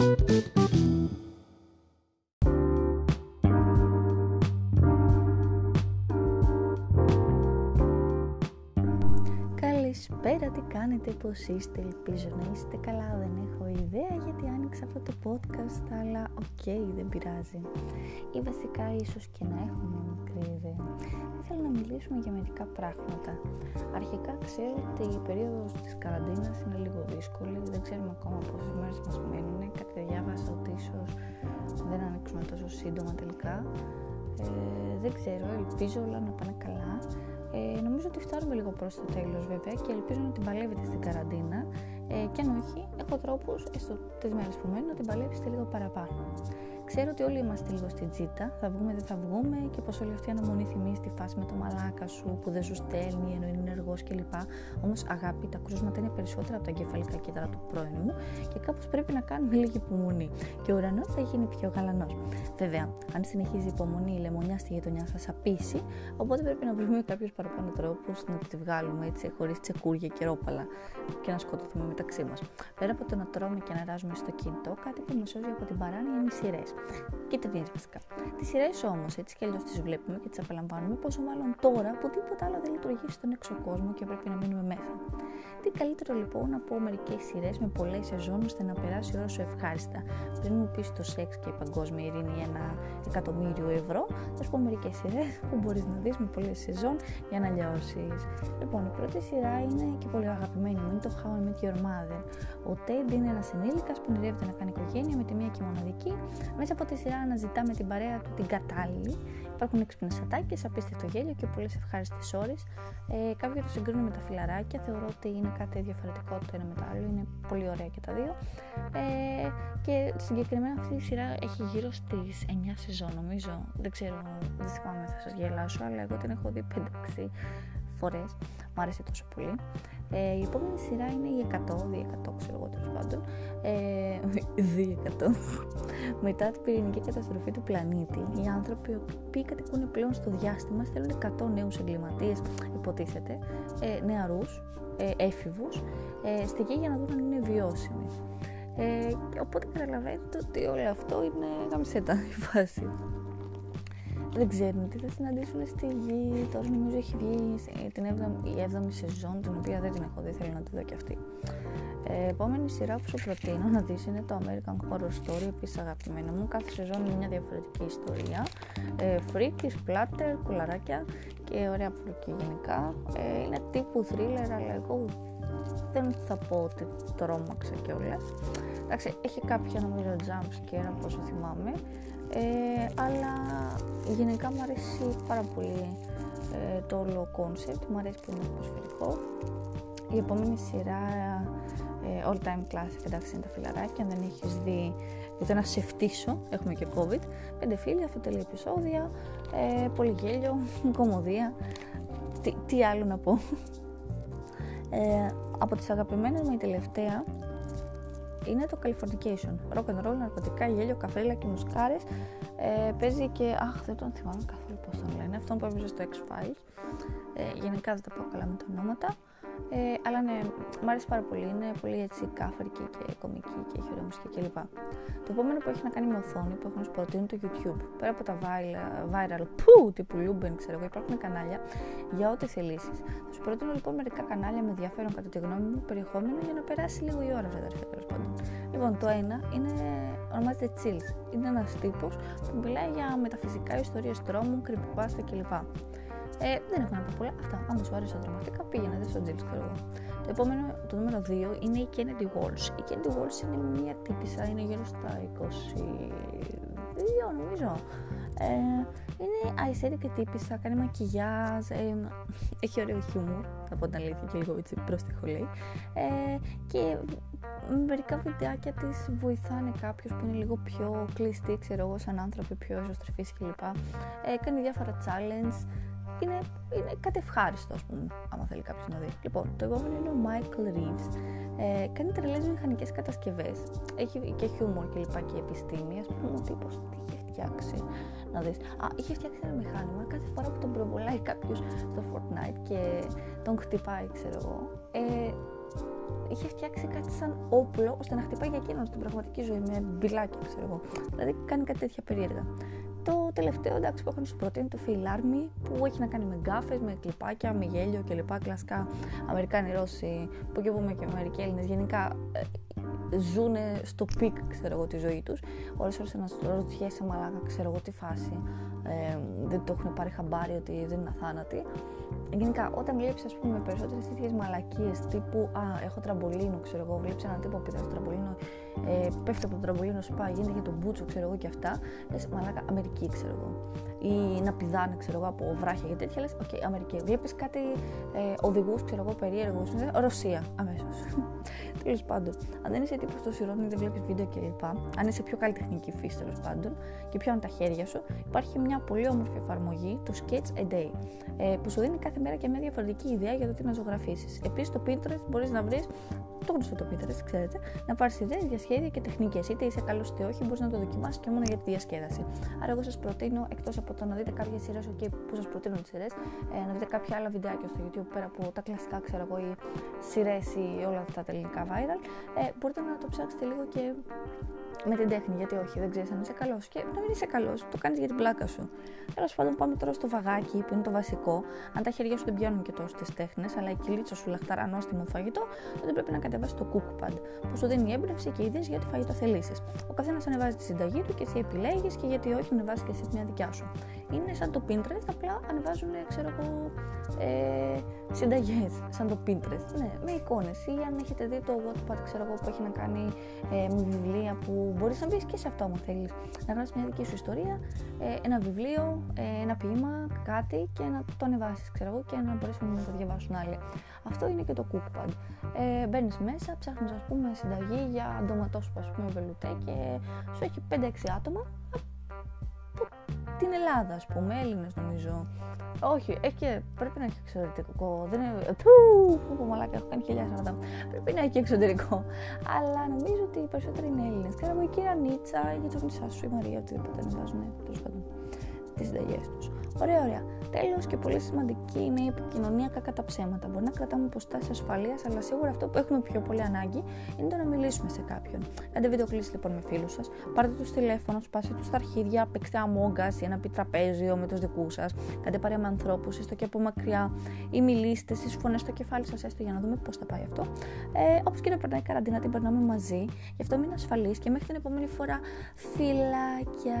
Καλησπέρα, τι κάνετε, πώς είστε, ελπίζω να είστε καλά, δεν έχω ιδέα γιατί άνοιξα αυτό το podcast, αλλά OK, okay, δεν πειράζει. Ή βασικά ίσως και να έχω μια μικρή ιδέα. Ήθελα να μιλήσουμε για μερικά πράγματα. Αρχικά ξέρω ότι η περίοδος της καραντίνας είναι λίγο δύσκολη, δεν ξέρουμε ακόμα πόσες μέρες μας μένουν, κάτι διάβασα ότι ίσως δεν ανοίξουμε τόσο σύντομα τελικά. Ε, δεν ξέρω, ελπίζω όλα να πάνε καλά. Ε, νομίζω ότι φτάνουμε λίγο προς το τέλος βέβαια και ελπίζω να την παλεύετε στην καραντίνα ε, και αν όχι, έχω τρόπους, έστω τις μέρες που μένω, να την παλέψετε λίγο παραπάνω. Ξέρω ότι όλοι είμαστε λίγο στην τζίτα, θα βγούμε, δεν θα βγούμε και πως όλη αυτή η αναμονή θυμίζει τη φάση με το μαλάκα σου που δεν σου στέλνει ενώ είναι ενεργός κλπ. Όμως, αγάπη, τα κρούσματα είναι περισσότερα από τα εγκεφαλικά κύτταρα του πρώην μου και κάπως πρέπει να κάνουμε λίγη υπομονή. Και ο ουρανός θα γίνει πιο γαλανός. Βέβαια, αν συνεχίζει η υπομονή, η λεμονιά στη γειτονιά θα σαπίσει, οπότε πρέπει να βρούμε κάποιους παραπάνω τρόπους να τη βγάλουμε έτσι χωρίς τσεκούρια και ρόπαλα και να σκοτωθούμε μεταξύ μας. Πέρα από το να τρώμε και να ράζουμε στο κινητό, κάτι που μας σώζει από την παράνοια είναι οι σειρές και ταινίε βασικά. Τις σειρές όμως έτσι κι αλλιώς τις βλέπουμε και τις απολαμβάνουμε, πόσο μάλλον τώρα που τίποτα άλλο δεν λειτουργεί στον έξω κόσμο και πρέπει να μείνουμε μέσα. Τι καλύτερο λοιπόν να πω μερικές σειρές με πολλές σεζόν ώστε να περάσει η ώρα σου ευχάριστα. Πριν μου πεις το σεξ και η παγκόσμια ειρήνη ένα εκατομμύριο ευρώ, θα σου πω μερικές σειρές που μπορείς να δεις με πολλές σεζόν για να λιώσεις. Λοιπόν, η πρώτη σειρά είναι και πολύ αγαπημένη μου, είναι το How I Met Your Mother. Ο Ted είναι ένας ενήλικας που ονειρεύεται να κάνει οικογένεια με τη μία και μοναδική. Μέσα από τη σειρά αναζητά με την παρέα του την κατάλληλη. Υπάρχουν έξυπνες ατάκες, απίστευτο γέλιο και πολλές ευχάριστες ώρες. Ε, κάποιοι το συγκρίνουν με τα φιλαράκια. Θεωρώ ότι είναι κάτι διαφορετικό το ένα με το άλλο. Είναι πολύ ωραία και τα δύο. Ε, και συγκεκριμένα αυτή η σειρά έχει γύρω στις 9 σεζόν, νομίζω. Δεν ξέρω, δεν θυμάμαι, θα σας γελάσω, αλλά εγώ την έχω δει 5-6 φορές. Μου άρεσε τόσο πολύ. Ε, η επόμενη σειρά είναι η 100, 200 ξέρω εγώ τέλος πάντων. Ε, 200. Μετά την πυρηνική καταστροφή του πλανήτη, οι άνθρωποι που κατοικούν πλέον στο διάστημα στέλνουν 100 νέους εγκληματίες, υποτίθεται, ε, νεαρούς, ε, έφηβους, ε, στη γη για να δουν αν είναι βιώσιμοι. Ε, οπότε καταλαβαίνετε ότι όλο αυτό είναι γαμισέτα η φάση δεν ξέρουν τι θα συναντήσουν στη γη. Τώρα νομίζω έχει βγει την 7η, η 7η σεζόν, την οποία δεν την έχω δει, θέλω να τη δω και αυτή. Ε, επόμενη σειρά που σου προτείνω να δεις είναι το American Horror Story, επίσης αγαπημένο μου. Κάθε σεζόν είναι μια διαφορετική ιστορία. Ε, freaky, splatter, κουλαράκια και ωραία πλοκή γενικά. Ε, είναι τύπου thriller, αλλά εγώ δεν θα πω ότι τρόμαξα κιόλας. Εντάξει, έχει κάποια νομίζω jump scare από όσο θυμάμαι. Ε, αλλά γενικά μου αρέσει πάρα πολύ ε, το όλο concept, μου αρέσει που είναι ατμοσφαιρικό. Η επόμενη σειρά ε, all time classic, εντάξει είναι τα φιλαράκια, αν δεν έχεις δει γιατί να σε φτύσω, έχουμε και COVID, πέντε φίλοι, αφετελή επεισόδια, ε, πολύ γέλιο, κομμωδία, τι, τι άλλο να πω. Ε, από τις αγαπημένες μου η τελευταία είναι το Californication. Rock and roll, ναρκωτικά, γέλιο, καφέλα και μουσκάρες. Ε, παίζει και, αχ δεν τον θυμάμαι καθόλου πώς τον λένε, αυτόν που έπαιζε στο X-Files. Ε, γενικά δεν τα πω καλά με τα ονόματα. Ε, αλλά ναι, μου αρέσει πάρα πολύ. Είναι πολύ έτσι κάφρικη και κομική και έχει ωραία μουσική κλπ. Το επόμενο που έχει να κάνει με οθόνη που έχω να σου πω είναι το YouTube. Πέρα από τα viral, που τύπου Luben, ξέρω εγώ, υπάρχουν κανάλια για ό,τι θελήσεις. Θα σου προτείνω λοιπόν μερικά κανάλια με ενδιαφέρον κατά τη γνώμη μου περιεχόμενο για να περάσει λίγο η ώρα, βέβαια, τέλος πάντων. Λοιπόν, το ένα είναι, ονομάζεται Chills. Είναι ένας τύπος που μιλάει για μεταφυσικά ιστορίες τρόμου, creepypasta κλπ. Ε, δεν έχω να πω πολλά. Αυτά. Αν σου άρεσε δραματικά, πήγαινε δε στο Jill, ξέρω εγώ. Το επόμενο, το νούμερο 2 είναι η Kennedy Walls. Η Kennedy Walls είναι μια τύπησα, είναι γύρω στα 22 νομίζω. Ε, είναι αισθητική και τύπησα, κάνει μακιγιάζ, ε, έχει ωραίο χιούμορ, θα πω την αλήθεια και λίγο έτσι πρόστιχο λέει. Ε, και μερικά βιντεάκια της βοηθάνε κάποιους που είναι λίγο πιο κλειστοί, ξέρω εγώ, σαν άνθρωποι πιο εσωστρεφείς κλπ. Ε, κάνει διάφορα challenge, είναι, είναι κάτι ευχάριστο, ας πούμε, άμα θέλει κάποιος να δει. Λοιπόν, το επόμενο είναι ο Michael Reeves. Ε, κάνει τρελές μηχανικές κατασκευές. Έχει και χιούμορ και λοιπά και επιστήμη. Α πούμε, ο τύπος τι είχε φτιάξει. Να δεις. Α, είχε φτιάξει ένα μηχάνημα κάθε φορά που τον προβολάει κάποιος στο Fortnite και τον χτυπάει, ξέρω εγώ. Ε, είχε φτιάξει κάτι σαν όπλο ώστε να χτυπάει για εκείνον στην πραγματική ζωή με μπιλάκια, ξέρω εγώ. Δηλαδή κάνει κάτι τέτοια περίεργα. Το τελευταίο εντάξει που έχω να σου προτείνει το FailArmy που έχει να κάνει με γκάφες, με κλιπάκια, με γέλιο κλπ. Κλασικά Αμερικάνοι, Ρώσοι, πού και πού και μερικοί Έλληνες. Γενικά ε, ζουν στο peak, ξέρω εγώ, τη ζωή τους. Ώρες ώρες αναρωτιέσαι μαλάκα, ξέρω εγώ τι φάση. Ε, δεν το έχουν πάρει χαμπάρι ότι δεν είναι αθάνατοι. Γενικά, όταν βλέπεις, ας πούμε, περισσότερες τέτοιες μαλακίες τύπου Α, έχω τραμπολίνο, ξέρω εγώ, βλέπεις έναν τύπο που στο τραμπολίνο, ε, πέφτει από το τραμπολίνο, σπά, γίνεται για τον μπούτσο, ξέρω εγώ και αυτά. Λες, μαλάκα, Αμερική, ξέρω εγώ. Ή να πηδάνε, ξέρω εγώ, από βράχια και τέτοια. Λες, OK, okay, Αμερική. Βλέπεις κάτι ε, οδηγούς, ξέρω εγώ, περίεργους. Ρωσία, αμέσως. Τέλος πάντων, αν δεν είσαι τύπο στο σιρόνι, δεν βλέπεις βίντεο κλπ. Αν είσαι πιο καλλιτεχνική φύση τέλος πάντων και πιάνουν τα χέρια σου, υπάρχει μια πολύ όμορφη εφαρμογή, το Sketch a Day, ε, που σου δίνει κάθε μέρα και μια διαφορετική ιδέα για το τι να ζωγραφίσεις. Επίσης, το Pinterest μπορείς να βρεις το γνωστό το Pinterest, ξέρετε, να πάρεις ιδέες για σχέδια και τεχνικές. Είτε είσαι καλός είτε όχι, μπορείς να το δοκιμάσεις και μόνο για τη διασκέδαση. Άρα, εγώ σας προτείνω, εκτός από το να δείτε κάποιες σειρές, okay, που σας προτείνω τις σειρές, ε, να δείτε κάποια άλλα βιντεάκια στο YouTube πέρα από τα κλασικά, ξέρω εγώ, οι σειρές ή όλα αυτά τα ελληνικά viral, ε, μπορείτε να το ψάξετε λίγο και με την τέχνη, γιατί όχι, δεν ξέρεις αν είσαι καλός. Και να μην είσαι καλός, το κάνεις για την πλάκα σου. Τέλος πάντων, πάμε τώρα στο βαγάκι που είναι το βασικό. Αν τα χέρια σου δεν πιάνουν και τόσο τις τέχνες, αλλά η κυλίτσα σου λαχταρά νόστιμο φαγητό, τότε πρέπει να κατεβάσεις το cookpad, που σου δίνει έμπνευση και ιδέες για τι φαγητό θελήσεις. Ο καθένας ανεβάζει τη συνταγή του και εσύ επιλέγεις και γιατί όχι, ανεβάζεις και εσύ μια δικιά σου. Είναι σαν το Pinterest, απλά ανεβάζουν, ξέρω εγώ, ε, συνταγές, σαν το Pinterest. Ναι, με εικόνες. Ή αν έχετε δει το Wattpad, ξέρω εγώ, που έχει να κάνει ε, με βιβλία που μπορείς να μπεις και σε αυτό, αν θέλεις. Να γράψεις μια δική σου ιστορία, ε, ένα βιβλίο, ε, ένα ποίημα, κάτι και να το ανεβάσεις, ξέρω εγώ, και να μπορέσουν να το διαβάσουν άλλοι. Αυτό είναι και το Cookpad. Ε, Μπαίνεις μέσα, ψάχνεις, ας πούμε, συνταγή για ντοματόσπα, ας πούμε, βελουτέ και σου έχει 5-6 άτομα την Ελλάδα, ας πούμε, Έλληνες νομίζω. Όχι, έχει και, πρέπει να έχει εξωτερικό. Δεν είναι. Του! Που μαλάκα, έχω κάνει χιλιάδες αυτά. Πρέπει να έχει εξωτερικό. Αλλά νομίζω ότι οι περισσότεροι είναι Έλληνες. Ξέρω εγώ, η κυρία Νίτσα, η γειτονισά σου, η Μαρία, οτιδήποτε ανεβάζουν τέλος πάντων στι συνταγές τους. Ωραία, ωραία. Τέλος και πολύ σημαντική είναι η επικοινωνία κατά τα ψέματα. Μπορεί να κρατάμε αποστάσεις ασφαλείας, αλλά σίγουρα αυτό που έχουμε πιο πολύ ανάγκη είναι το να μιλήσουμε σε κάποιον. Κάντε βίντεο κλείσει λοιπόν με φίλους σας, πάρτε τους τηλέφωνο, σπάστε τους στα αρχίδια, παίξτε αμόγκα ή ένα πιτραπέζιο με τους δικούς σας, κάντε παρέα με ανθρώπους, έστω και από μακριά, ή μιλήστε στις φωνές στο κεφάλι σας, έστω για να δούμε πώς θα πάει αυτό. Ε, Όπως και να περνάει καραντίνα, την περνάμε μαζί, γι' αυτό μην ασφαλεί και μέχρι την επόμενη φορά, φυλάκια.